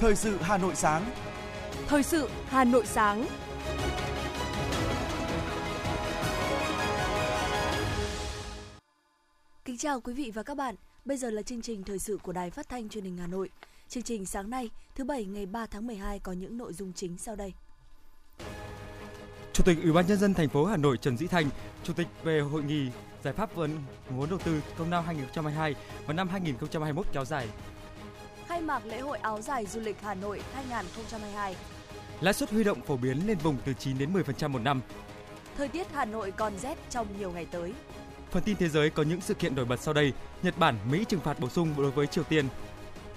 Thời sự Hà Nội sáng. Thời sự Hà Nội sáng. Kính chào quý vị và các bạn. Bây giờ là chương trình thời sự của Đài Phát thanh Truyền hình Hà Nội. Chương trình sáng nay, thứ bảy ngày 3 tháng 12 có những nội dung chính sau đây. Chủ tịch Ủy ban nhân dân thành phố Hà Nội Trần Dĩ Thành, Chủ tịch về hội nghị giải pháp vốn vốn đầu tư công năm 2022 và năm 2021 kéo dài. Khai mạc lễ hội áo dài du lịch Hà Nội 2022. Lãi suất huy động phổ biến lên vùng từ 9 đến 10% một năm. Thời tiết Hà Nội còn rét trong nhiều ngày tới. Phần tin thế giới có những sự kiện nổi bật sau đây. Nhật Bản, Mỹ trừng phạt bổ sung đối với Triều Tiên.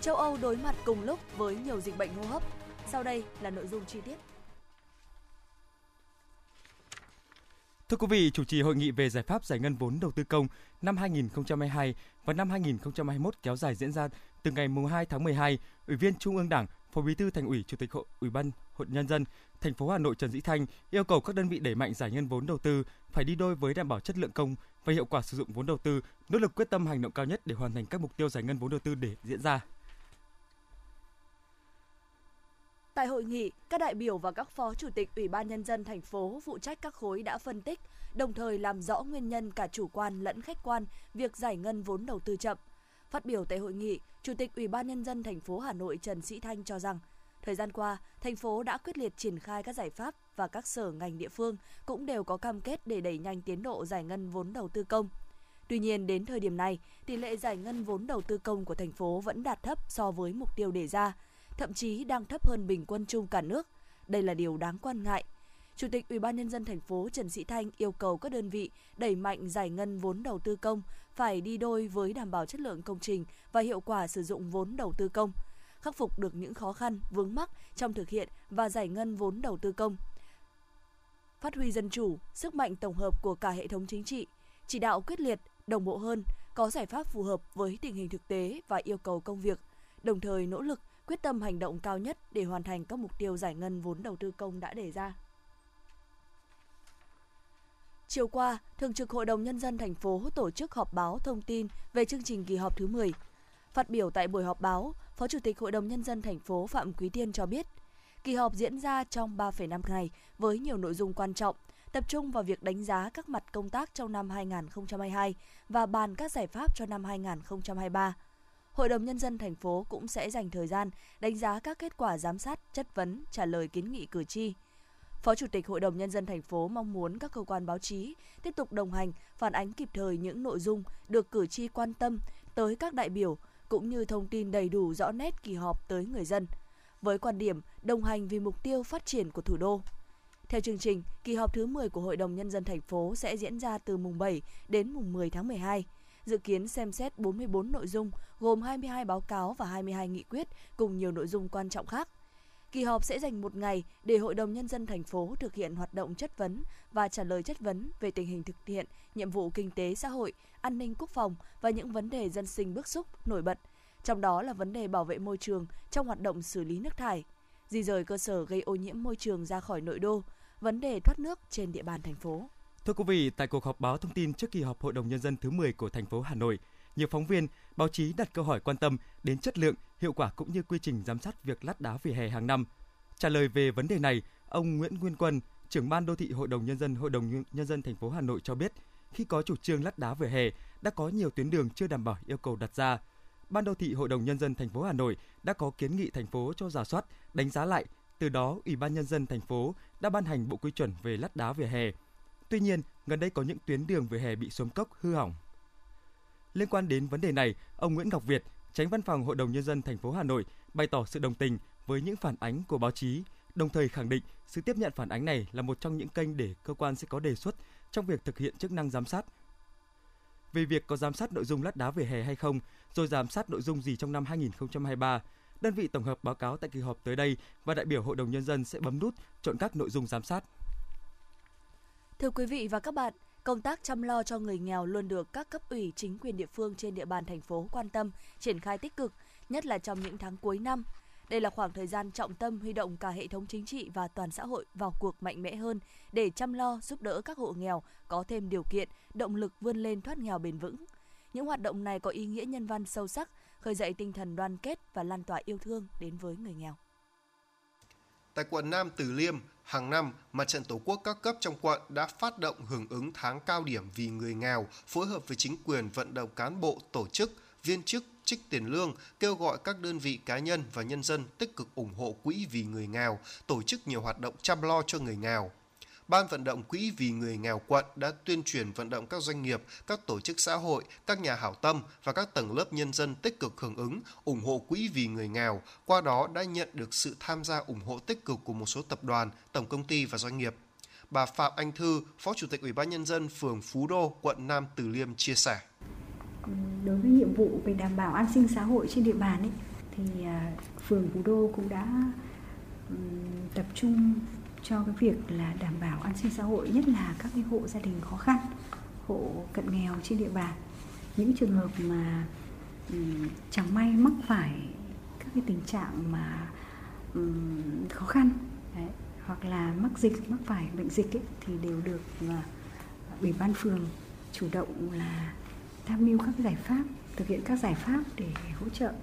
Châu Âu đối mặt cùng lúc với nhiều dịch bệnh hô hấp. Sau đây là nội dung chi tiết. Thưa quý vị, chủ trì hội nghị về giải pháp giải ngân vốn đầu tư công năm 2022 và năm 2021 kéo dài diễn ra từ ngày 2 tháng 12, Ủy viên Trung ương Đảng, Phó Bí thư Thành ủy, Chủ tịch Hội Ủy ban Hội nhân dân thành phố Hà Nội Trần Dĩ Thanh yêu cầu các đơn vị đẩy mạnh giải ngân vốn đầu tư phải đi đôi với đảm bảo chất lượng công và hiệu quả sử dụng vốn đầu tư, nỗ lực quyết tâm hành động cao nhất để hoàn thành các mục tiêu giải ngân vốn đầu tư để diễn ra. Tại hội nghị, các đại biểu và các phó chủ tịch Ủy ban nhân dân thành phố phụ trách các khối đã phân tích, đồng thời làm rõ nguyên nhân cả chủ quan lẫn khách quan việc giải ngân vốn đầu tư chậm. Phát biểu tại hội nghị, Chủ tịch Ủy ban nhân dân thành phố Hà Nội Trần Sĩ Thanh cho rằng, thời gian qua, thành phố đã quyết liệt triển khai các giải pháp và các sở ngành địa phương cũng đều có cam kết để đẩy nhanh tiến độ giải ngân vốn đầu tư công. Tuy nhiên, đến thời điểm này, tỷ lệ giải ngân vốn đầu tư công của thành phố vẫn đạt thấp so với mục tiêu đề ra, thậm chí đang thấp hơn bình quân chung cả nước. Đây là điều đáng quan ngại. Chủ tịch Ủy ban nhân dân thành phố Trần Sĩ Thanh yêu cầu các đơn vị đẩy mạnh giải ngân vốn đầu tư công phải đi đôi với đảm bảo chất lượng công trình và hiệu quả sử dụng vốn đầu tư công, khắc phục được những khó khăn vướng mắc trong thực hiện và giải ngân vốn đầu tư công. Phát huy dân chủ, sức mạnh tổng hợp của cả hệ thống chính trị, chỉ đạo quyết liệt, đồng bộ hơn, có giải pháp phù hợp với tình hình thực tế và yêu cầu công việc, đồng thời nỗ lực quyết tâm hành động cao nhất để hoàn thành các mục tiêu giải ngân vốn đầu tư công đã đề ra. Chiều qua, Thường trực Hội đồng Nhân dân thành phố tổ chức họp báo thông tin về chương trình kỳ họp thứ 10. Phát biểu tại buổi họp báo, Phó Chủ tịch Hội đồng Nhân dân thành phố Phạm Quý Tiên cho biết, kỳ họp diễn ra trong 3,5 ngày với nhiều nội dung quan trọng, tập trung vào việc đánh giá các mặt công tác trong năm 2022 và bàn các giải pháp cho năm 2023. Hội đồng Nhân dân thành phố cũng sẽ dành thời gian đánh giá các kết quả giám sát, chất vấn, trả lời kiến nghị cử tri. Phó Chủ tịch Hội đồng Nhân dân thành phố mong muốn các cơ quan báo chí tiếp tục đồng hành, phản ánh kịp thời những nội dung được cử tri quan tâm tới các đại biểu, cũng như thông tin đầy đủ rõ nét kỳ họp tới người dân, với quan điểm đồng hành vì mục tiêu phát triển của thủ đô. Theo chương trình, kỳ họp thứ 10 của Hội đồng Nhân dân thành phố sẽ diễn ra từ mùng 7 đến mùng 10 tháng 12 dự kiến xem xét 44 nội dung gồm 22 báo cáo và 22 nghị quyết cùng nhiều nội dung quan trọng khác. Kỳ họp sẽ dành một ngày để Hội đồng Nhân dân thành phố thực hiện hoạt động chất vấn và trả lời chất vấn về tình hình thực hiện nhiệm vụ kinh tế xã hội, an ninh quốc phòng và những vấn đề dân sinh bức xúc, nổi bật, trong đó là vấn đề bảo vệ môi trường trong hoạt động xử lý nước thải, di rời cơ sở gây ô nhiễm môi trường ra khỏi nội đô, vấn đề thoát nước trên địa bàn thành phố. Thưa quý vị, tại cuộc họp báo thông tin trước kỳ họp Hội đồng Nhân dân thứ 10 của thành phố Hà Nội, nhiều phóng viên, báo chí đặt câu hỏi quan tâm đến chất lượng, hiệu quả cũng như quy trình giám sát việc lát đá vỉa hè hàng năm. Trả lời về vấn đề này, ông Nguyễn Nguyên Quân, trưởng ban đô thị Hội đồng Nhân dân Hội đồng Nhân dân thành phố Hà Nội cho biết, khi có chủ trương lát đá vỉa hè, đã có nhiều tuyến đường chưa đảm bảo yêu cầu đặt ra. Ban đô thị Hội đồng Nhân dân thành phố Hà Nội đã có kiến nghị thành phố cho giả soát, đánh giá lại. Từ đó, Ủy ban Nhân dân thành phố đã ban hành bộ quy chuẩn về lát đá vỉa hè. Tuy nhiên, gần đây có những tuyến đường vỉa hè bị xuống cốc hư hỏng. Liên quan đến vấn đề này, ông Nguyễn Ngọc Việt, Tránh Văn phòng Hội đồng nhân dân thành phố Hà Nội bày tỏ sự đồng tình với những phản ánh của báo chí, đồng thời khẳng định sự tiếp nhận phản ánh này là một trong những kênh để cơ quan sẽ có đề xuất trong việc thực hiện chức năng giám sát. Về việc có giám sát nội dung lát đá về hè hay không, rồi giám sát nội dung gì trong năm 2023, đơn vị tổng hợp báo cáo tại kỳ họp tới đây và đại biểu Hội đồng nhân dân sẽ bấm nút chọn các nội dung giám sát. Thưa quý vị và các bạn, công tác chăm lo cho người nghèo luôn được các cấp ủy chính quyền địa phương trên địa bàn thành phố quan tâm, triển khai tích cực, nhất là trong những tháng cuối năm. Đây là khoảng thời gian trọng tâm huy động cả hệ thống chính trị và toàn xã hội vào cuộc mạnh mẽ hơn để chăm lo giúp đỡ các hộ nghèo có thêm điều kiện, động lực vươn lên thoát nghèo bền vững. Những hoạt động này có ý nghĩa nhân văn sâu sắc, khơi dậy tinh thần đoàn kết và lan tỏa yêu thương đến với người nghèo. Tại quận Nam Từ Liêm, hàng năm, Mặt trận Tổ quốc các cấp trong quận đã phát động hưởng ứng tháng cao điểm vì người nghèo, phối hợp với chính quyền vận động cán bộ, tổ chức, viên chức trích tiền lương, kêu gọi các đơn vị cá nhân và nhân dân tích cực ủng hộ quỹ vì người nghèo, tổ chức nhiều hoạt động chăm lo cho người nghèo. Ban vận động quỹ vì người nghèo quận đã tuyên truyền vận động các doanh nghiệp, các tổ chức xã hội, các nhà hảo tâm và các tầng lớp nhân dân tích cực hưởng ứng, ủng hộ quỹ vì người nghèo. Qua đó đã nhận được sự tham gia ủng hộ tích cực của một số tập đoàn, tổng công ty và doanh nghiệp. Bà Phạm Anh Thư, Phó Chủ tịch Ủy ban Nhân dân phường Phú Đô, quận Nam Từ Liêm chia sẻ. Đối với nhiệm vụ về đảm bảo an sinh xã hội trên địa bàn ấy, thì à, phường Phú Đô cũng đã tập trung cho cái việc là đảm bảo an sinh xã hội nhất là các cái hộ gia đình khó khăn hộ cận nghèo trên địa bàn. Những trường hợp mà um, chẳng may mắc phải các cái tình trạng mà um, khó khăn đấy, hoặc là mắc dịch mắc phải bệnh dịch ấy, thì đều được uh, ủy ban phường chủ động là tham mưu các giải pháp thực hiện các giải pháp để hỗ trợ.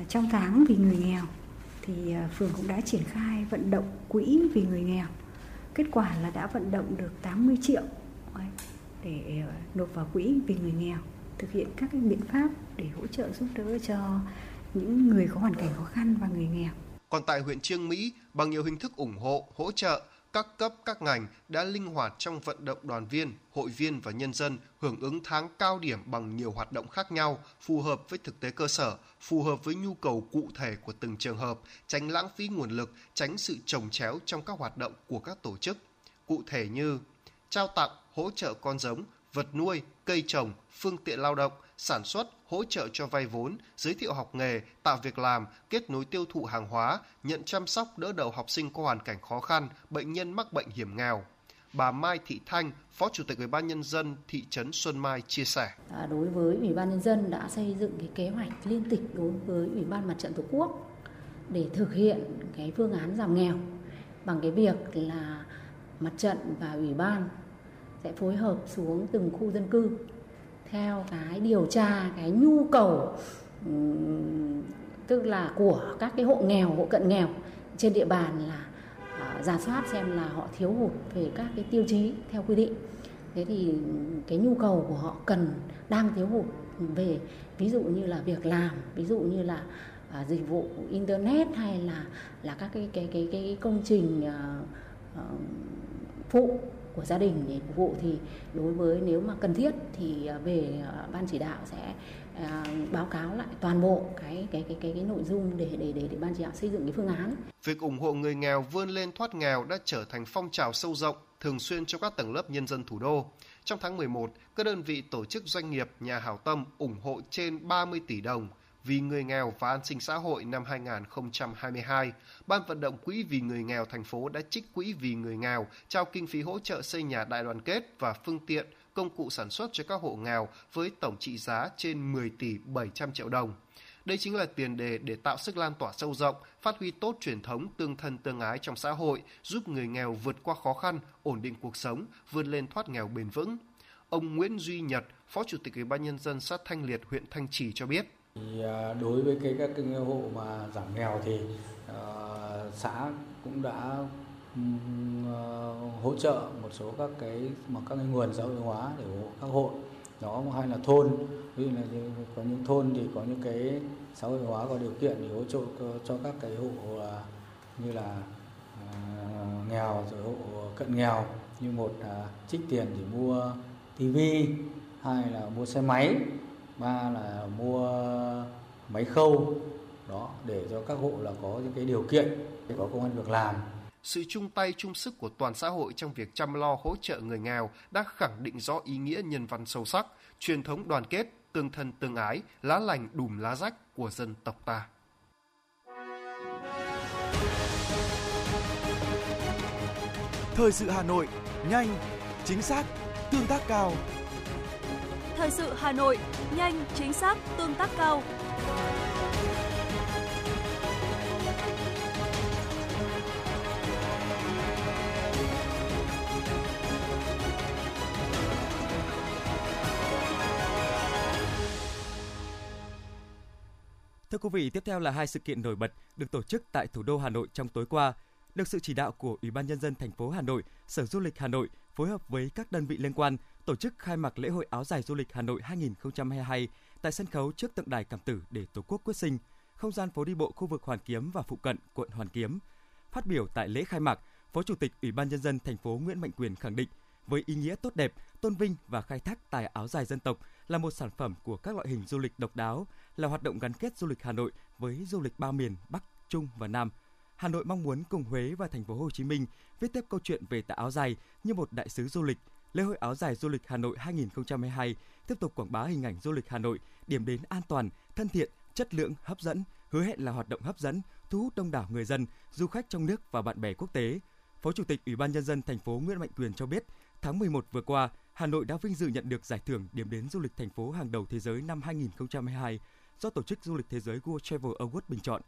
Uh, trong tháng vì người nghèo thì à, phường cũng đã triển khai vận động quỹ vì người nghèo. Kết quả là đã vận động được 80 triệu để à, nộp vào quỹ vì người nghèo, thực hiện các cái biện pháp để hỗ trợ giúp đỡ cho những người có hoàn cảnh khó khăn và người nghèo. Còn tại huyện Trương Mỹ, bằng nhiều hình thức ủng hộ, hỗ trợ, các cấp các ngành đã linh hoạt trong vận động đoàn viên, hội viên và nhân dân hưởng ứng tháng cao điểm bằng nhiều hoạt động khác nhau, phù hợp với thực tế cơ sở, phù hợp với nhu cầu cụ thể của từng trường hợp, tránh lãng phí nguồn lực, tránh sự trồng chéo trong các hoạt động của các tổ chức. Cụ thể như trao tặng, hỗ trợ con giống, vật nuôi, cây trồng, phương tiện lao động, sản xuất, hỗ trợ cho vay vốn, giới thiệu học nghề, tạo việc làm, kết nối tiêu thụ hàng hóa, nhận chăm sóc đỡ đầu học sinh có hoàn cảnh khó khăn, bệnh nhân mắc bệnh hiểm nghèo. Bà Mai Thị Thanh, Phó Chủ tịch Ủy ban nhân dân thị trấn Xuân Mai chia sẻ. À, đối với Ủy ban nhân dân đã xây dựng cái kế hoạch liên tịch đối với Ủy ban Mặt trận Tổ quốc để thực hiện cái phương án giảm nghèo bằng cái việc là mặt trận và ủy ban sẽ phối hợp xuống từng khu dân cư theo cái điều tra cái nhu cầu ừ, tức là của các cái hộ nghèo hộ cận nghèo trên địa bàn là à, giả soát xem là họ thiếu hụt về các cái tiêu chí theo quy định. Thế thì cái nhu cầu của họ cần đang thiếu hụt về ví dụ như là việc làm ví dụ như là à, dịch vụ internet hay là là các cái cái cái cái công trình à, à, phụ của gia đình để phục vụ thì đối với nếu mà cần thiết thì à, về à, ban chỉ đạo sẽ à, báo cáo lại toàn bộ cái cái cái cái cái nội dung để để để, để ban chỉ đạo xây dựng cái phương án. Việc ủng hộ người nghèo vươn lên thoát nghèo đã trở thành phong trào sâu rộng, thường xuyên cho các tầng lớp nhân dân thủ đô. Trong tháng 11, các đơn vị tổ chức doanh nghiệp, nhà hảo tâm ủng hộ trên 30 tỷ đồng vì người nghèo và an sinh xã hội năm 2022, Ban vận động quỹ vì người nghèo thành phố đã trích quỹ vì người nghèo, trao kinh phí hỗ trợ xây nhà đại đoàn kết và phương tiện, công cụ sản xuất cho các hộ nghèo với tổng trị giá trên 10 tỷ 700 triệu đồng. Đây chính là tiền đề để tạo sức lan tỏa sâu rộng, phát huy tốt truyền thống tương thân tương ái trong xã hội, giúp người nghèo vượt qua khó khăn, ổn định cuộc sống, vươn lên thoát nghèo bền vững. Ông Nguyễn Duy Nhật, Phó Chủ tịch Ủy ban nhân dân xã Thanh Liệt, huyện Thanh Trì cho biết. Thì à, đối với cái các cái hộ mà giảm nghèo thì uh, xã cũng đã uh, hỗ trợ một số các cái mà các cái nguồn xã hội hóa để ủng hộ các hộ. Đó hay là thôn ví dụ là có những thôn thì có những cái xã hội hóa có điều kiện để hỗ trợ cho các cái hộ uh, như là uh, nghèo rồi hộ cận nghèo như một là trích tiền để mua tivi hai là mua xe máy ba là mua máy khâu đó để cho các hộ là có những cái điều kiện để có công an việc làm sự chung tay chung sức của toàn xã hội trong việc chăm lo hỗ trợ người nghèo đã khẳng định rõ ý nghĩa nhân văn sâu sắc, truyền thống đoàn kết, tương thân tương ái, lá lành đùm lá rách của dân tộc ta. Thời sự Hà Nội, nhanh, chính xác, tương tác cao. Thời sự Hà Nội, nhanh, chính xác, tương tác cao. Thưa quý vị, tiếp theo là hai sự kiện nổi bật được tổ chức tại thủ đô Hà Nội trong tối qua. Được sự chỉ đạo của Ủy ban nhân dân thành phố Hà Nội, Sở Du lịch Hà Nội phối hợp với các đơn vị liên quan tổ chức khai mạc lễ hội áo dài du lịch Hà Nội 2022 tại sân khấu trước tượng đài Cảm Tử để Tổ quốc quyết sinh, không gian phố đi bộ khu vực Hoàn Kiếm và phụ cận quận Hoàn Kiếm. Phát biểu tại lễ khai mạc, Phó Chủ tịch Ủy ban nhân dân thành phố Nguyễn Mạnh Quyền khẳng định với ý nghĩa tốt đẹp, tôn vinh và khai thác tài áo dài dân tộc là một sản phẩm của các loại hình du lịch độc đáo, là hoạt động gắn kết du lịch Hà Nội với du lịch ba miền Bắc, Trung và Nam. Hà Nội mong muốn cùng Huế và thành phố Hồ Chí Minh viết tiếp câu chuyện về tà áo dài như một đại sứ du lịch. Lễ hội áo dài du lịch Hà Nội 2022 tiếp tục quảng bá hình ảnh du lịch Hà Nội, điểm đến an toàn, thân thiện, chất lượng, hấp dẫn, hứa hẹn là hoạt động hấp dẫn, thu hút đông đảo người dân, du khách trong nước và bạn bè quốc tế. Phó Chủ tịch Ủy ban nhân dân thành phố Nguyễn Mạnh Quyền cho biết, tháng 11 vừa qua, Hà Nội đã vinh dự nhận được giải thưởng điểm đến du lịch thành phố hàng đầu thế giới năm 2022 do Tổ chức Du lịch Thế giới World Travel Award bình chọn.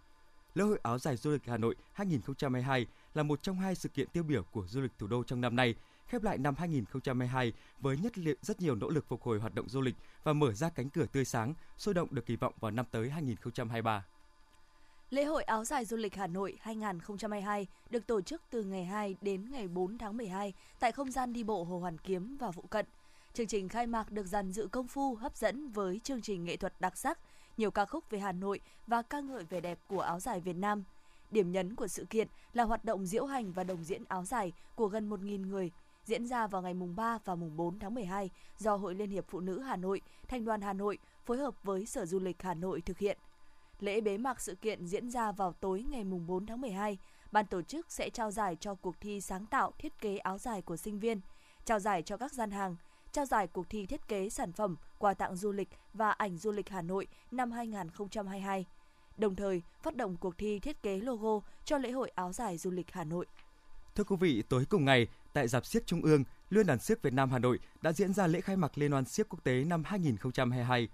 Lễ hội áo dài du lịch Hà Nội 2022 là một trong hai sự kiện tiêu biểu của du lịch thủ đô trong năm nay, khép lại năm 2022 với nhất liệu rất nhiều nỗ lực phục hồi hoạt động du lịch và mở ra cánh cửa tươi sáng, sôi động được kỳ vọng vào năm tới 2023. Lễ hội áo dài du lịch Hà Nội 2022 được tổ chức từ ngày 2 đến ngày 4 tháng 12 tại không gian đi bộ Hồ Hoàn Kiếm và phụ cận. Chương trình khai mạc được dàn dự công phu hấp dẫn với chương trình nghệ thuật đặc sắc, nhiều ca khúc về Hà Nội và ca ngợi vẻ đẹp của áo dài Việt Nam. Điểm nhấn của sự kiện là hoạt động diễu hành và đồng diễn áo dài của gần 1.000 người, diễn ra vào ngày mùng 3 và mùng 4 tháng 12 do Hội Liên hiệp Phụ nữ Hà Nội, Thành đoàn Hà Nội phối hợp với Sở Du lịch Hà Nội thực hiện. Lễ bế mạc sự kiện diễn ra vào tối ngày mùng 4 tháng 12. Ban tổ chức sẽ trao giải cho cuộc thi sáng tạo thiết kế áo dài của sinh viên, trao giải cho các gian hàng, trao giải cuộc thi thiết kế sản phẩm, quà tặng du lịch và ảnh du lịch Hà Nội năm 2022. Đồng thời, phát động cuộc thi thiết kế logo cho lễ hội áo dài du lịch Hà Nội. Thưa quý vị, tối cùng ngày, tại giạp Xiếc Trung ương, Liên đoàn Xiếc Việt Nam Hà Nội đã diễn ra lễ khai mạc Liên hoan Xiếc Quốc tế năm 2022.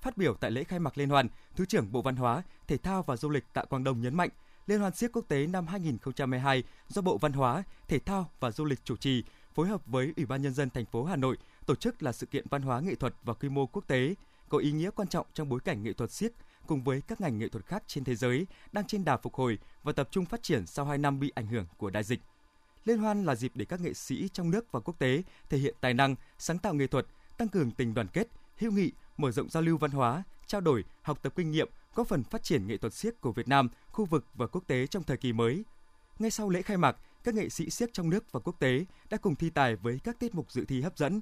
Phát biểu tại lễ khai mạc liên hoan, Thứ trưởng Bộ Văn hóa, Thể thao và Du lịch Tạ Quang Đông nhấn mạnh, Liên hoan Xiếc Quốc tế năm 2022 do Bộ Văn hóa, Thể thao và Du lịch chủ trì, phối hợp với Ủy ban nhân dân thành phố Hà Nội tổ chức là sự kiện văn hóa nghệ thuật và quy mô quốc tế, có ý nghĩa quan trọng trong bối cảnh nghệ thuật xiếc cùng với các ngành nghệ thuật khác trên thế giới đang trên đà phục hồi và tập trung phát triển sau 2 năm bị ảnh hưởng của đại dịch. Liên hoan là dịp để các nghệ sĩ trong nước và quốc tế thể hiện tài năng, sáng tạo nghệ thuật, tăng cường tình đoàn kết, hữu nghị, mở rộng giao lưu văn hóa, trao đổi, học tập kinh nghiệm, góp phần phát triển nghệ thuật xiếc của Việt Nam, khu vực và quốc tế trong thời kỳ mới. Ngay sau lễ khai mạc, các nghệ sĩ xiếc trong nước và quốc tế đã cùng thi tài với các tiết mục dự thi hấp dẫn.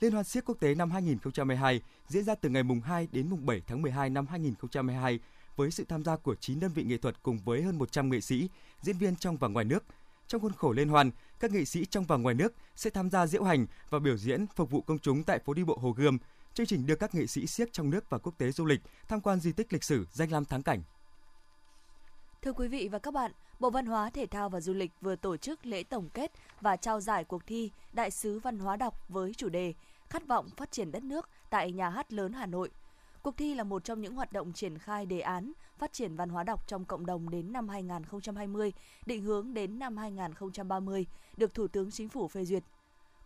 Liên hoan xiếc quốc tế năm 2022 diễn ra từ ngày mùng 2 đến mùng 7 tháng 12 năm 2022 với sự tham gia của 9 đơn vị nghệ thuật cùng với hơn 100 nghệ sĩ, diễn viên trong và ngoài nước. Trong khuôn khổ liên hoan, các nghệ sĩ trong và ngoài nước sẽ tham gia diễu hành và biểu diễn phục vụ công chúng tại phố đi bộ Hồ Gươm. Chương trình đưa các nghệ sĩ siếc trong nước và quốc tế du lịch tham quan di tích lịch sử danh lam thắng cảnh. Thưa quý vị và các bạn, Bộ Văn hóa, Thể thao và Du lịch vừa tổ chức lễ tổng kết và trao giải cuộc thi Đại sứ Văn hóa đọc với chủ đề Khát vọng phát triển đất nước tại Nhà hát lớn Hà Nội. Cuộc thi là một trong những hoạt động triển khai đề án phát triển văn hóa đọc trong cộng đồng đến năm 2020, định hướng đến năm 2030, được Thủ tướng Chính phủ phê duyệt.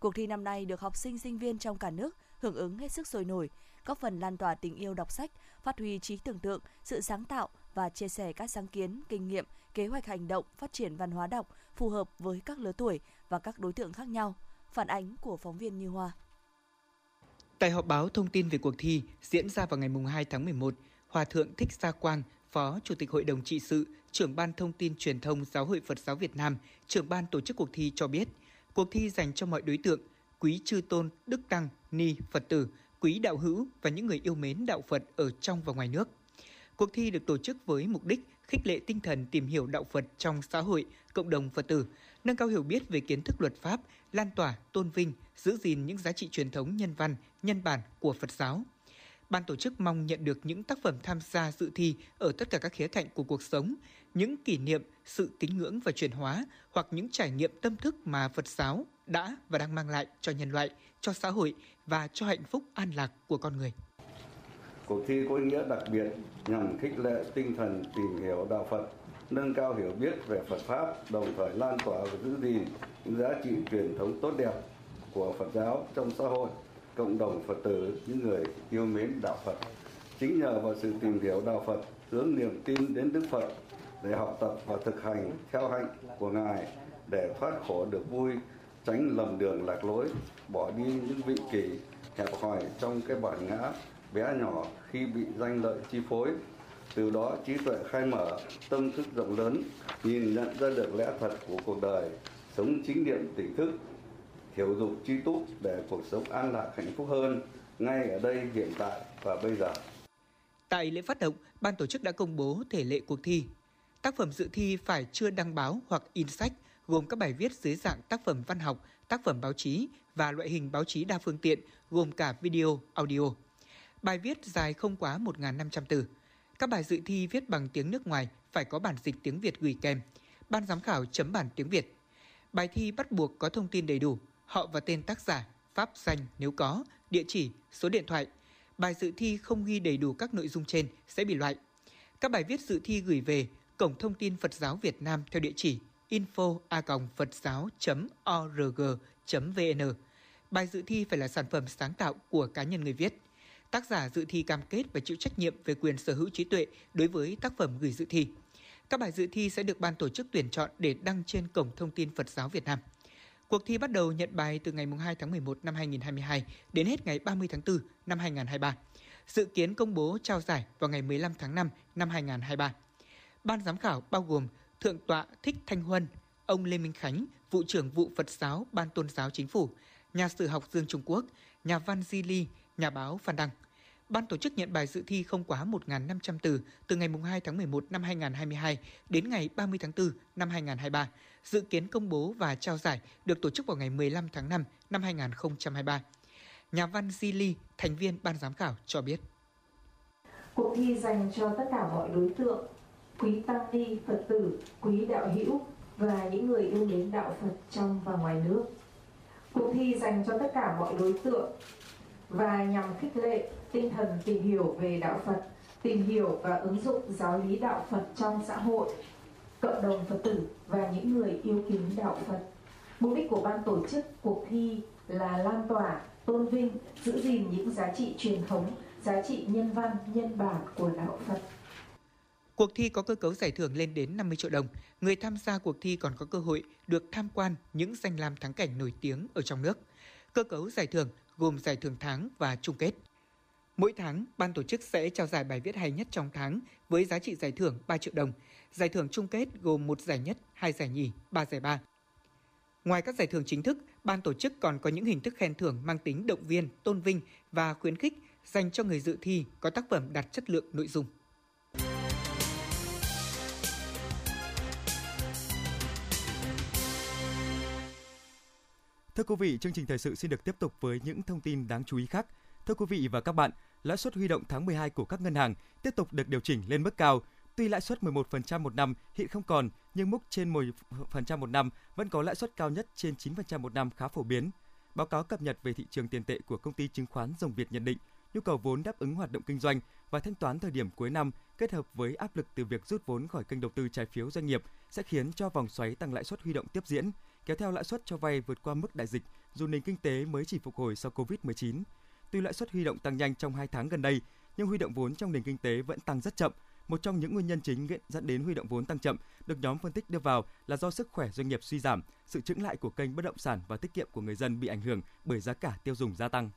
Cuộc thi năm nay được học sinh sinh viên trong cả nước hưởng ứng hết sức sôi nổi, góp phần lan tỏa tình yêu đọc sách, phát huy trí tưởng tượng, sự sáng tạo và chia sẻ các sáng kiến, kinh nghiệm, kế hoạch hành động phát triển văn hóa đọc phù hợp với các lứa tuổi và các đối tượng khác nhau. Phản ánh của phóng viên Như Hoa. Tại họp báo thông tin về cuộc thi diễn ra vào ngày 2 tháng 11, Hòa Thượng Thích Gia Quang, Phó Chủ tịch Hội đồng trị sự, trưởng ban thông tin truyền thông Giáo hội Phật giáo Việt Nam, trưởng ban tổ chức cuộc thi cho biết, cuộc thi dành cho mọi đối tượng, quý chư tôn, đức tăng, ni, Phật tử, quý đạo hữu và những người yêu mến đạo Phật ở trong và ngoài nước. Cuộc thi được tổ chức với mục đích khích lệ tinh thần tìm hiểu đạo Phật trong xã hội, cộng đồng Phật tử, nâng cao hiểu biết về kiến thức luật pháp, lan tỏa, tôn vinh, giữ gìn những giá trị truyền thống nhân văn, nhân bản của Phật giáo. Ban tổ chức mong nhận được những tác phẩm tham gia dự thi ở tất cả các khía cạnh của cuộc sống, những kỷ niệm, sự tín ngưỡng và chuyển hóa hoặc những trải nghiệm tâm thức mà Phật giáo đã và đang mang lại cho nhân loại, cho xã hội và cho hạnh phúc an lạc của con người. Cuộc thi có ý nghĩa đặc biệt nhằm khích lệ tinh thần tìm hiểu đạo Phật, nâng cao hiểu biết về Phật Pháp, đồng thời lan tỏa và giữ gìn những giá trị truyền thống tốt đẹp của Phật giáo trong xã hội, cộng đồng Phật tử, những người yêu mến đạo Phật. Chính nhờ vào sự tìm hiểu đạo Phật, hướng niềm tin đến Đức Phật để học tập và thực hành theo hạnh của Ngài để thoát khổ được vui, tránh lầm đường lạc lối, bỏ đi những vị kỷ hẹp hòi trong cái bản ngã bé nhỏ khi bị danh lợi chi phối. Từ đó trí tuệ khai mở, tâm thức rộng lớn, nhìn nhận ra được lẽ thật của cuộc đời, sống chính niệm tỉnh thức, hiểu dục chi túc để cuộc sống an lạc hạnh phúc hơn ngay ở đây hiện tại và bây giờ. Tại lễ phát động, ban tổ chức đã công bố thể lệ cuộc thi. Tác phẩm dự thi phải chưa đăng báo hoặc in sách, gồm các bài viết dưới dạng tác phẩm văn học, tác phẩm báo chí và loại hình báo chí đa phương tiện, gồm cả video, audio. Bài viết dài không quá 1.500 từ. Các bài dự thi viết bằng tiếng nước ngoài phải có bản dịch tiếng Việt gửi kèm. Ban giám khảo chấm bản tiếng Việt. Bài thi bắt buộc có thông tin đầy đủ, họ và tên tác giả, pháp danh nếu có, địa chỉ, số điện thoại. Bài dự thi không ghi đầy đủ các nội dung trên sẽ bị loại. Các bài viết dự thi gửi về Cổng Thông tin Phật giáo Việt Nam theo địa chỉ info a phật giáo org vn Bài dự thi phải là sản phẩm sáng tạo của cá nhân người viết. Tác giả dự thi cam kết và chịu trách nhiệm về quyền sở hữu trí tuệ đối với tác phẩm gửi dự thi. Các bài dự thi sẽ được ban tổ chức tuyển chọn để đăng trên Cổng Thông tin Phật giáo Việt Nam. Cuộc thi bắt đầu nhận bài từ ngày 2 tháng 11 năm 2022 đến hết ngày 30 tháng 4 năm 2023. Dự kiến công bố trao giải vào ngày 15 tháng 5 năm 2023. Ban giám khảo bao gồm Thượng tọa Thích Thanh Huân, ông Lê Minh Khánh, vụ trưởng vụ Phật giáo Ban Tôn giáo Chính phủ, nhà sử học Dương Trung Quốc, nhà văn Di Ly, nhà báo Phan Đăng. Ban tổ chức nhận bài dự thi không quá 1.500 từ từ ngày 2 tháng 11 năm 2022 đến ngày 30 tháng 4 năm 2023. Dự kiến công bố và trao giải được tổ chức vào ngày 15 tháng 5 năm 2023. Nhà văn Di Ly, thành viên ban giám khảo cho biết. Cuộc thi dành cho tất cả mọi đối tượng, quý tăng ni, Phật tử, quý đạo hữu và những người yêu mến đạo Phật trong và ngoài nước. Cuộc thi dành cho tất cả mọi đối tượng và nhằm khích lệ tinh thần tìm hiểu về đạo Phật, tìm hiểu và ứng dụng giáo lý đạo Phật trong xã hội, cộng đồng Phật tử và những người yêu kính đạo Phật. Mục đích của ban tổ chức cuộc thi là lan tỏa, tôn vinh, giữ gìn những giá trị truyền thống, giá trị nhân văn, nhân bản của đạo Phật. Cuộc thi có cơ cấu giải thưởng lên đến 50 triệu đồng. Người tham gia cuộc thi còn có cơ hội được tham quan những danh lam thắng cảnh nổi tiếng ở trong nước. Cơ cấu giải thưởng gồm giải thưởng tháng và chung kết. Mỗi tháng, ban tổ chức sẽ trao giải bài viết hay nhất trong tháng với giá trị giải thưởng 3 triệu đồng. Giải thưởng chung kết gồm một giải nhất, hai giải nhì, ba giải ba. Ngoài các giải thưởng chính thức, ban tổ chức còn có những hình thức khen thưởng mang tính động viên, tôn vinh và khuyến khích dành cho người dự thi có tác phẩm đạt chất lượng nội dung. Thưa quý vị, chương trình thời sự xin được tiếp tục với những thông tin đáng chú ý khác. Thưa quý vị và các bạn, lãi suất huy động tháng 12 của các ngân hàng tiếp tục được điều chỉnh lên mức cao. Tuy lãi suất 11% một năm hiện không còn, nhưng mức trên 10% một năm vẫn có lãi suất cao nhất trên 9% một năm khá phổ biến. Báo cáo cập nhật về thị trường tiền tệ của công ty chứng khoán Rồng Việt nhận định, nhu cầu vốn đáp ứng hoạt động kinh doanh và thanh toán thời điểm cuối năm kết hợp với áp lực từ việc rút vốn khỏi kênh đầu tư trái phiếu doanh nghiệp sẽ khiến cho vòng xoáy tăng lãi suất huy động tiếp diễn, kéo theo lãi suất cho vay vượt qua mức đại dịch dù nền kinh tế mới chỉ phục hồi sau Covid-19. Tuy lãi suất huy động tăng nhanh trong 2 tháng gần đây, nhưng huy động vốn trong nền kinh tế vẫn tăng rất chậm. Một trong những nguyên nhân chính dẫn đến huy động vốn tăng chậm được nhóm phân tích đưa vào là do sức khỏe doanh nghiệp suy giảm, sự chững lại của kênh bất động sản và tiết kiệm của người dân bị ảnh hưởng bởi giá cả tiêu dùng gia tăng.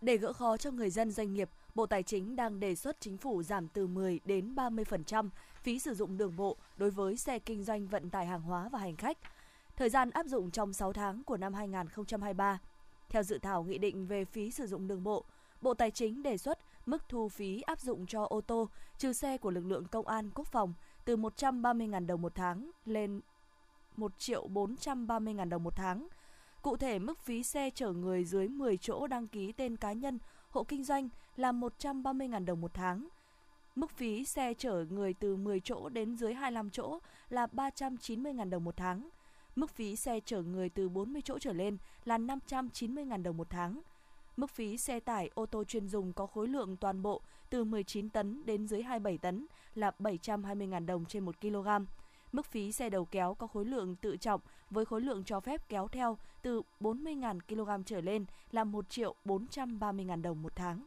Để gỡ khó cho người dân doanh nghiệp, Bộ Tài chính đang đề xuất chính phủ giảm từ 10 đến 30% phí sử dụng đường bộ đối với xe kinh doanh vận tải hàng hóa và hành khách. Thời gian áp dụng trong 6 tháng của năm 2023. Theo dự thảo nghị định về phí sử dụng đường bộ, Bộ Tài chính đề xuất mức thu phí áp dụng cho ô tô trừ xe của lực lượng công an quốc phòng từ 130.000 đồng một tháng lên 1 triệu 430.000 đồng một tháng. Cụ thể, mức phí xe chở người dưới 10 chỗ đăng ký tên cá nhân, hộ kinh doanh là 130.000 đồng một tháng. Mức phí xe chở người từ 10 chỗ đến dưới 25 chỗ là 390.000 đồng một tháng. Mức phí xe chở người từ 40 chỗ trở lên là 590.000 đồng một tháng. Mức phí xe tải ô tô chuyên dùng có khối lượng toàn bộ từ 19 tấn đến dưới 27 tấn là 720.000 đồng trên 1 kg. Mức phí xe đầu kéo có khối lượng tự trọng với khối lượng cho phép kéo theo từ 40.000 kg trở lên là 1 triệu 430.000 đồng một tháng.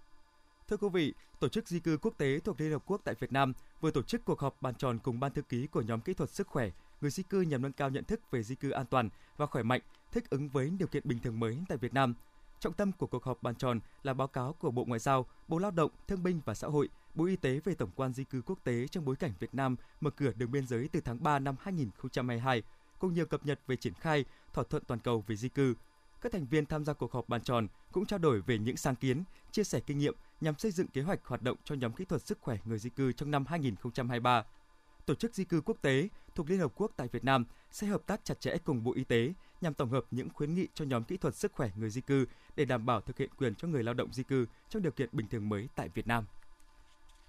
Thưa quý vị, Tổ chức Di cư Quốc tế thuộc Liên Hợp Quốc tại Việt Nam vừa tổ chức cuộc họp bàn tròn cùng Ban thư ký của nhóm kỹ thuật sức khỏe người di cư nhằm nâng cao nhận thức về di cư an toàn và khỏe mạnh, thích ứng với điều kiện bình thường mới tại Việt Nam. Trọng tâm của cuộc họp bàn tròn là báo cáo của Bộ Ngoại giao, Bộ Lao động, Thương binh và Xã hội, Bộ Y tế về tổng quan di cư quốc tế trong bối cảnh Việt Nam mở cửa đường biên giới từ tháng 3 năm 2022, cùng nhiều cập nhật về triển khai thỏa thuận toàn cầu về di cư. Các thành viên tham gia cuộc họp bàn tròn cũng trao đổi về những sáng kiến, chia sẻ kinh nghiệm nhằm xây dựng kế hoạch hoạt động cho nhóm kỹ thuật sức khỏe người di cư trong năm 2023. Tổ chức Di cư Quốc tế thuộc Liên Hợp Quốc tại Việt Nam sẽ hợp tác chặt chẽ cùng Bộ Y tế nhằm tổng hợp những khuyến nghị cho nhóm kỹ thuật sức khỏe người di cư để đảm bảo thực hiện quyền cho người lao động di cư trong điều kiện bình thường mới tại Việt Nam.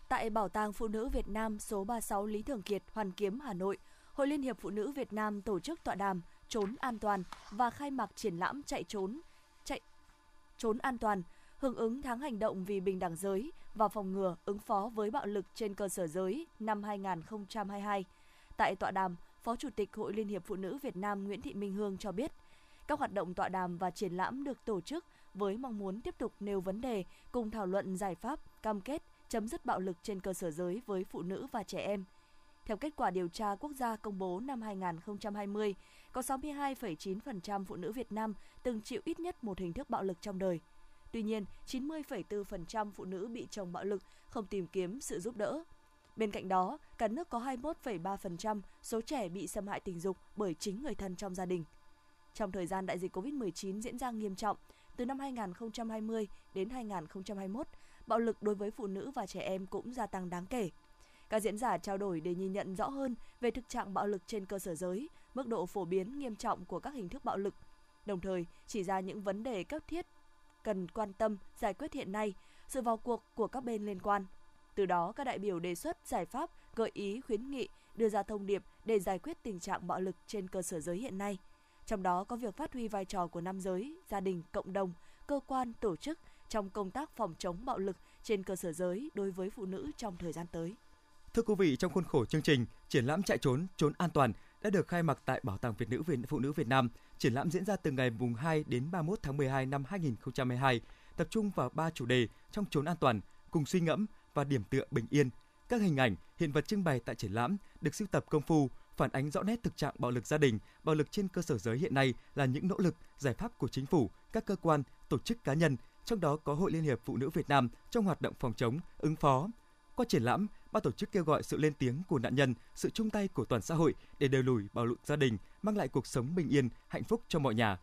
Tại Bảo tàng Phụ nữ Việt Nam số 36 Lý Thường Kiệt, Hoàn Kiếm, Hà Nội, Hội Liên hiệp Phụ nữ Việt Nam tổ chức tọa đàm Trốn an toàn và khai mạc triển lãm chạy trốn chạy trốn an toàn hưởng ứng tháng hành động vì bình đẳng giới và phòng ngừa ứng phó với bạo lực trên cơ sở giới năm 2022. Tại tọa đàm, Phó Chủ tịch Hội Liên hiệp Phụ nữ Việt Nam Nguyễn Thị Minh Hương cho biết, các hoạt động tọa đàm và triển lãm được tổ chức với mong muốn tiếp tục nêu vấn đề cùng thảo luận giải pháp, cam kết chấm dứt bạo lực trên cơ sở giới với phụ nữ và trẻ em. Theo kết quả điều tra quốc gia công bố năm 2020, có 62,9% phụ nữ Việt Nam từng chịu ít nhất một hình thức bạo lực trong đời. Tuy nhiên, 90,4% phụ nữ bị chồng bạo lực không tìm kiếm sự giúp đỡ. Bên cạnh đó, cả nước có 21,3% số trẻ bị xâm hại tình dục bởi chính người thân trong gia đình. Trong thời gian đại dịch COVID-19 diễn ra nghiêm trọng, từ năm 2020 đến 2021, bạo lực đối với phụ nữ và trẻ em cũng gia tăng đáng kể. Các diễn giả trao đổi để nhìn nhận rõ hơn về thực trạng bạo lực trên cơ sở giới, mức độ phổ biến nghiêm trọng của các hình thức bạo lực, đồng thời chỉ ra những vấn đề cấp thiết cần quan tâm giải quyết hiện nay, sự vào cuộc của các bên liên quan. Từ đó, các đại biểu đề xuất giải pháp, gợi ý, khuyến nghị, đưa ra thông điệp để giải quyết tình trạng bạo lực trên cơ sở giới hiện nay. Trong đó có việc phát huy vai trò của nam giới, gia đình, cộng đồng, cơ quan, tổ chức trong công tác phòng chống bạo lực trên cơ sở giới đối với phụ nữ trong thời gian tới. Thưa quý vị, trong khuôn khổ chương trình triển lãm chạy trốn, trốn an toàn đã được khai mạc tại Bảo tàng Việt nữ Việt Phụ nữ Việt Nam. Triển lãm diễn ra từ ngày mùng 2 đến 31 tháng 12 năm 2022, tập trung vào ba chủ đề trong trốn an toàn, cùng suy ngẫm và điểm tựa bình yên. Các hình ảnh, hiện vật trưng bày tại triển lãm được sưu tập công phu, phản ánh rõ nét thực trạng bạo lực gia đình, bạo lực trên cơ sở giới hiện nay là những nỗ lực, giải pháp của chính phủ, các cơ quan, tổ chức cá nhân, trong đó có Hội Liên hiệp Phụ nữ Việt Nam trong hoạt động phòng chống, ứng phó. Qua triển lãm, ban tổ chức kêu gọi sự lên tiếng của nạn nhân, sự chung tay của toàn xã hội để đẩy lùi bạo lực gia đình, mang lại cuộc sống bình yên, hạnh phúc cho mọi nhà.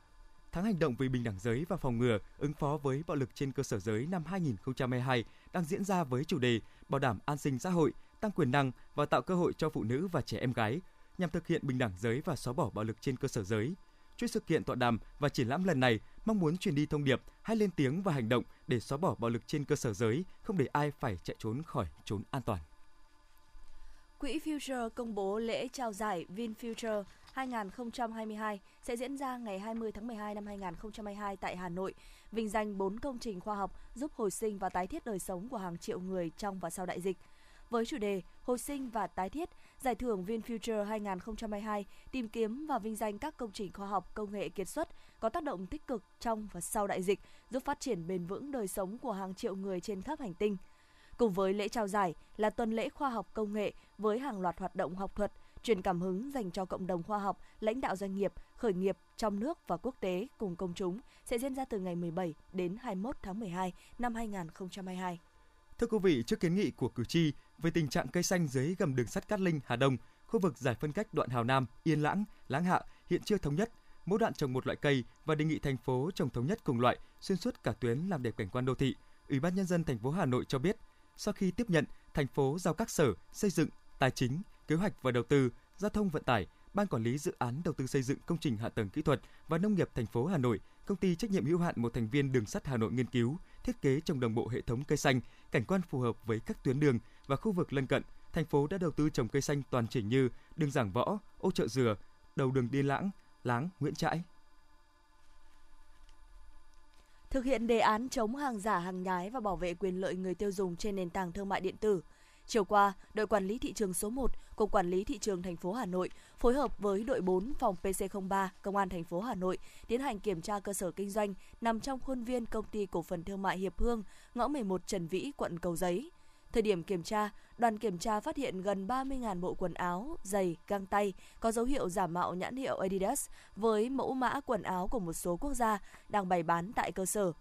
Tháng hành động vì bình đẳng giới và phòng ngừa, ứng phó với bạo lực trên cơ sở giới năm 2022 đang diễn ra với chủ đề bảo đảm an sinh xã hội, tăng quyền năng và tạo cơ hội cho phụ nữ và trẻ em gái nhằm thực hiện bình đẳng giới và xóa bỏ bạo lực trên cơ sở giới. Chuỗi sự kiện tọa đàm và triển lãm lần này mong muốn truyền đi thông điệp hay lên tiếng và hành động để xóa bỏ bạo lực trên cơ sở giới, không để ai phải chạy trốn khỏi trốn an toàn. Quỹ Future công bố lễ trao giải VinFuture 2022 sẽ diễn ra ngày 20 tháng 12 năm 2022 tại Hà Nội, vinh danh 4 công trình khoa học giúp hồi sinh và tái thiết đời sống của hàng triệu người trong và sau đại dịch. Với chủ đề Hồi sinh và tái thiết, Giải thưởng VinFuture 2022 tìm kiếm và vinh danh các công trình khoa học công nghệ kiệt xuất có tác động tích cực trong và sau đại dịch, giúp phát triển bền vững đời sống của hàng triệu người trên khắp hành tinh. Cùng với lễ trao giải là tuần lễ khoa học công nghệ với hàng loạt hoạt động học thuật, truyền cảm hứng dành cho cộng đồng khoa học, lãnh đạo doanh nghiệp, khởi nghiệp trong nước và quốc tế cùng công chúng sẽ diễn ra từ ngày 17 đến 21 tháng 12 năm 2022. Thưa quý vị, trước kiến nghị của cử tri về tình trạng cây xanh dưới gầm đường sắt Cát Linh, Hà Đông, khu vực giải phân cách đoạn Hào Nam, Yên Lãng, Láng Hạ hiện chưa thống nhất, mỗi đoạn trồng một loại cây và đề nghị thành phố trồng thống nhất cùng loại xuyên suốt cả tuyến làm đẹp cảnh quan đô thị. Ủy ban nhân dân thành phố Hà Nội cho biết, sau khi tiếp nhận, thành phố giao các sở xây dựng, tài chính, kế hoạch và đầu tư, giao thông vận tải, ban quản lý dự án đầu tư xây dựng công trình hạ tầng kỹ thuật và nông nghiệp thành phố Hà Nội, công ty trách nhiệm hữu hạn một thành viên đường sắt Hà Nội nghiên cứu, thiết kế trồng đồng bộ hệ thống cây xanh, cảnh quan phù hợp với các tuyến đường và khu vực lân cận. Thành phố đã đầu tư trồng cây xanh toàn chỉnh như đường Giảng Võ, ô chợ Dừa, đầu đường Đi Lãng, Láng, Nguyễn Trãi. Thực hiện đề án chống hàng giả, hàng nhái và bảo vệ quyền lợi người tiêu dùng trên nền tảng thương mại điện tử, Chiều qua, đội quản lý thị trường số 1, Cục Quản lý thị trường thành phố Hà Nội phối hợp với đội 4 phòng PC03 Công an thành phố Hà Nội tiến hành kiểm tra cơ sở kinh doanh nằm trong khuôn viên công ty cổ phần thương mại Hiệp Hương, ngõ 11 Trần Vĩ, quận Cầu Giấy. Thời điểm kiểm tra, đoàn kiểm tra phát hiện gần 30.000 bộ quần áo, giày, găng tay có dấu hiệu giả mạo nhãn hiệu Adidas với mẫu mã quần áo của một số quốc gia đang bày bán tại cơ sở.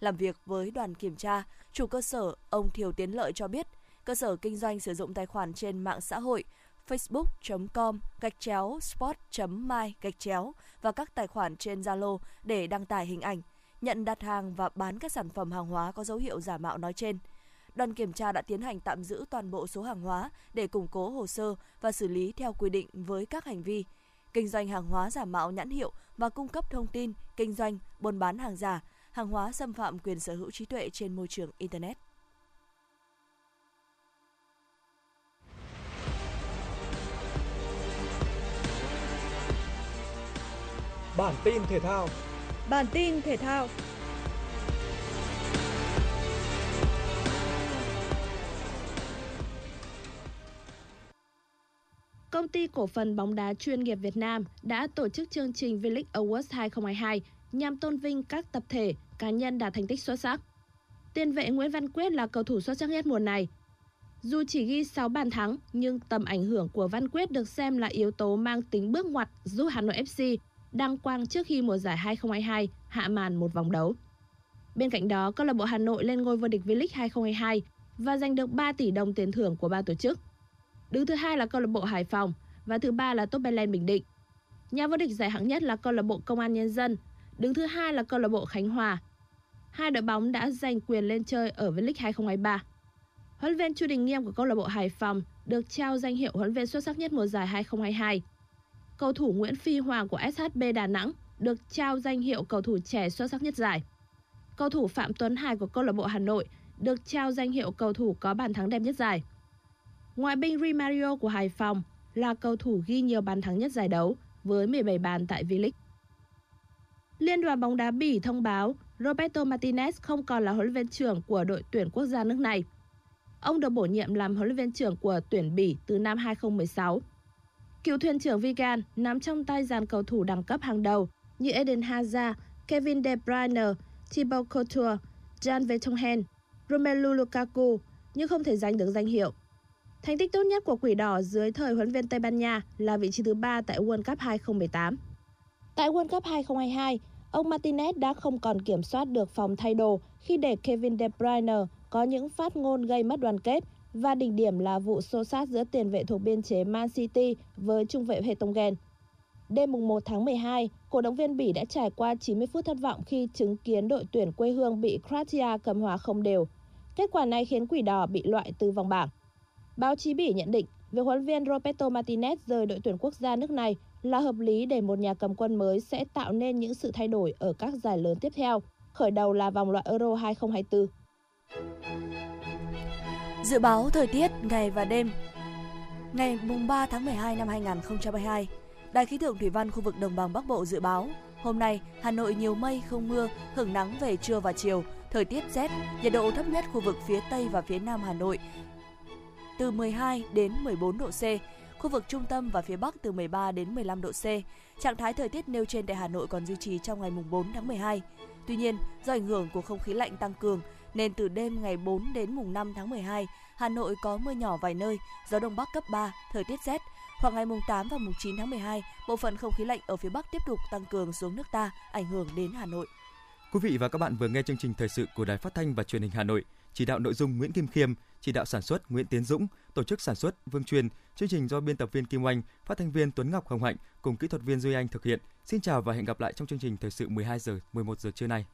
Làm việc với đoàn kiểm tra, chủ cơ sở ông Thiều Tiến Lợi cho biết, cơ sở kinh doanh sử dụng tài khoản trên mạng xã hội facebook.com gạch chéo sport.my gạch chéo và các tài khoản trên Zalo để đăng tải hình ảnh, nhận đặt hàng và bán các sản phẩm hàng hóa có dấu hiệu giả mạo nói trên. Đoàn kiểm tra đã tiến hành tạm giữ toàn bộ số hàng hóa để củng cố hồ sơ và xử lý theo quy định với các hành vi kinh doanh hàng hóa giả mạo nhãn hiệu và cung cấp thông tin kinh doanh, buôn bán hàng giả, hàng hóa xâm phạm quyền sở hữu trí tuệ trên môi trường internet. Bản tin thể thao. Bản tin thể thao. Công ty cổ phần bóng đá chuyên nghiệp Việt Nam đã tổ chức chương trình V-League Awards 2022 nhằm tôn vinh các tập thể, cá nhân đạt thành tích xuất sắc. Tiền vệ Nguyễn Văn Quyết là cầu thủ xuất sắc nhất mùa này. Dù chỉ ghi 6 bàn thắng, nhưng tầm ảnh hưởng của Văn Quyết được xem là yếu tố mang tính bước ngoặt giúp Hà Nội FC đăng quang trước khi mùa giải 2022 hạ màn một vòng đấu. Bên cạnh đó, câu lạc bộ Hà Nội lên ngôi vô địch V-League 2022 và giành được 3 tỷ đồng tiền thưởng của ban tổ chức. Đứng thứ hai là câu lạc bộ Hải Phòng và thứ ba là Top Bình Định. Nhà vô địch giải hạng nhất là câu lạc bộ Công an Nhân dân, đứng thứ hai là câu lạc bộ Khánh Hòa. Hai đội bóng đã giành quyền lên chơi ở V-League 2023. Huấn luyện viên Chu Đình Nghiêm của câu lạc bộ Hải Phòng được trao danh hiệu huấn luyện viên xuất sắc nhất mùa giải 2022. Cầu thủ Nguyễn Phi Hoàng của SHB Đà Nẵng được trao danh hiệu cầu thủ trẻ xuất sắc nhất giải. Cầu thủ Phạm Tuấn Hải của câu lạc bộ Hà Nội được trao danh hiệu cầu thủ có bàn thắng đẹp nhất giải. Ngoại binh Rimario của Hải Phòng là cầu thủ ghi nhiều bàn thắng nhất giải đấu với 17 bàn tại V-League. Liên đoàn bóng đá Bỉ thông báo Roberto Martinez không còn là huấn luyện viên trưởng của đội tuyển quốc gia nước này. Ông được bổ nhiệm làm huấn luyện viên trưởng của tuyển Bỉ từ năm 2016. Cựu thuyền trưởng Vigan nắm trong tay dàn cầu thủ đẳng cấp hàng đầu như Eden Hazard, Kevin De Bruyne, Thibaut Courtois, Jan Vertonghen, Romelu Lukaku nhưng không thể giành được danh hiệu. Thành tích tốt nhất của Quỷ Đỏ dưới thời huấn viên Tây Ban Nha là vị trí thứ ba tại World Cup 2018. Tại World Cup 2022, ông Martinez đã không còn kiểm soát được phòng thay đồ khi để Kevin De Bruyne có những phát ngôn gây mất đoàn kết và đỉnh điểm là vụ xô sát giữa tiền vệ thuộc biên chế Man City với trung vệ Vertonghen. Đêm mùng 1 tháng 12, cổ động viên Bỉ đã trải qua 90 phút thất vọng khi chứng kiến đội tuyển quê hương bị Croatia cầm hòa không đều. Kết quả này khiến Quỷ Đỏ bị loại từ vòng bảng. Báo chí Bỉ nhận định việc huấn viên Roberto Martinez rời đội tuyển quốc gia nước này là hợp lý để một nhà cầm quân mới sẽ tạo nên những sự thay đổi ở các giải lớn tiếp theo, khởi đầu là vòng loại Euro 2024. Dự báo thời tiết ngày và đêm Ngày 3 tháng 12 năm 2022, Đài khí tượng thủy văn khu vực đồng bằng Bắc Bộ dự báo hôm nay Hà Nội nhiều mây không mưa, hưởng nắng về trưa và chiều, thời tiết rét, nhiệt độ thấp nhất khu vực phía Tây và phía Nam Hà Nội từ 12 đến 14 độ C, khu vực trung tâm và phía Bắc từ 13 đến 15 độ C. Trạng thái thời tiết nêu trên tại Hà Nội còn duy trì trong ngày mùng 4 tháng 12. Tuy nhiên, do ảnh hưởng của không khí lạnh tăng cường nên từ đêm ngày 4 đến mùng 5 tháng 12, Hà Nội có mưa nhỏ vài nơi, gió đông bắc cấp 3, thời tiết rét. Khoảng ngày mùng 8 và mùng 9 tháng 12, bộ phận không khí lạnh ở phía Bắc tiếp tục tăng cường xuống nước ta, ảnh hưởng đến Hà Nội. Quý vị và các bạn vừa nghe chương trình thời sự của Đài Phát thanh và Truyền hình Hà Nội, chỉ đạo nội dung Nguyễn Kim Khiêm, chỉ đạo sản xuất Nguyễn Tiến Dũng, tổ chức sản xuất Vương Truyền, chương trình do biên tập viên Kim Oanh, phát thanh viên Tuấn Ngọc Hồng Hạnh cùng kỹ thuật viên Duy Anh thực hiện. Xin chào và hẹn gặp lại trong chương trình thời sự 12 giờ 11 giờ trưa nay.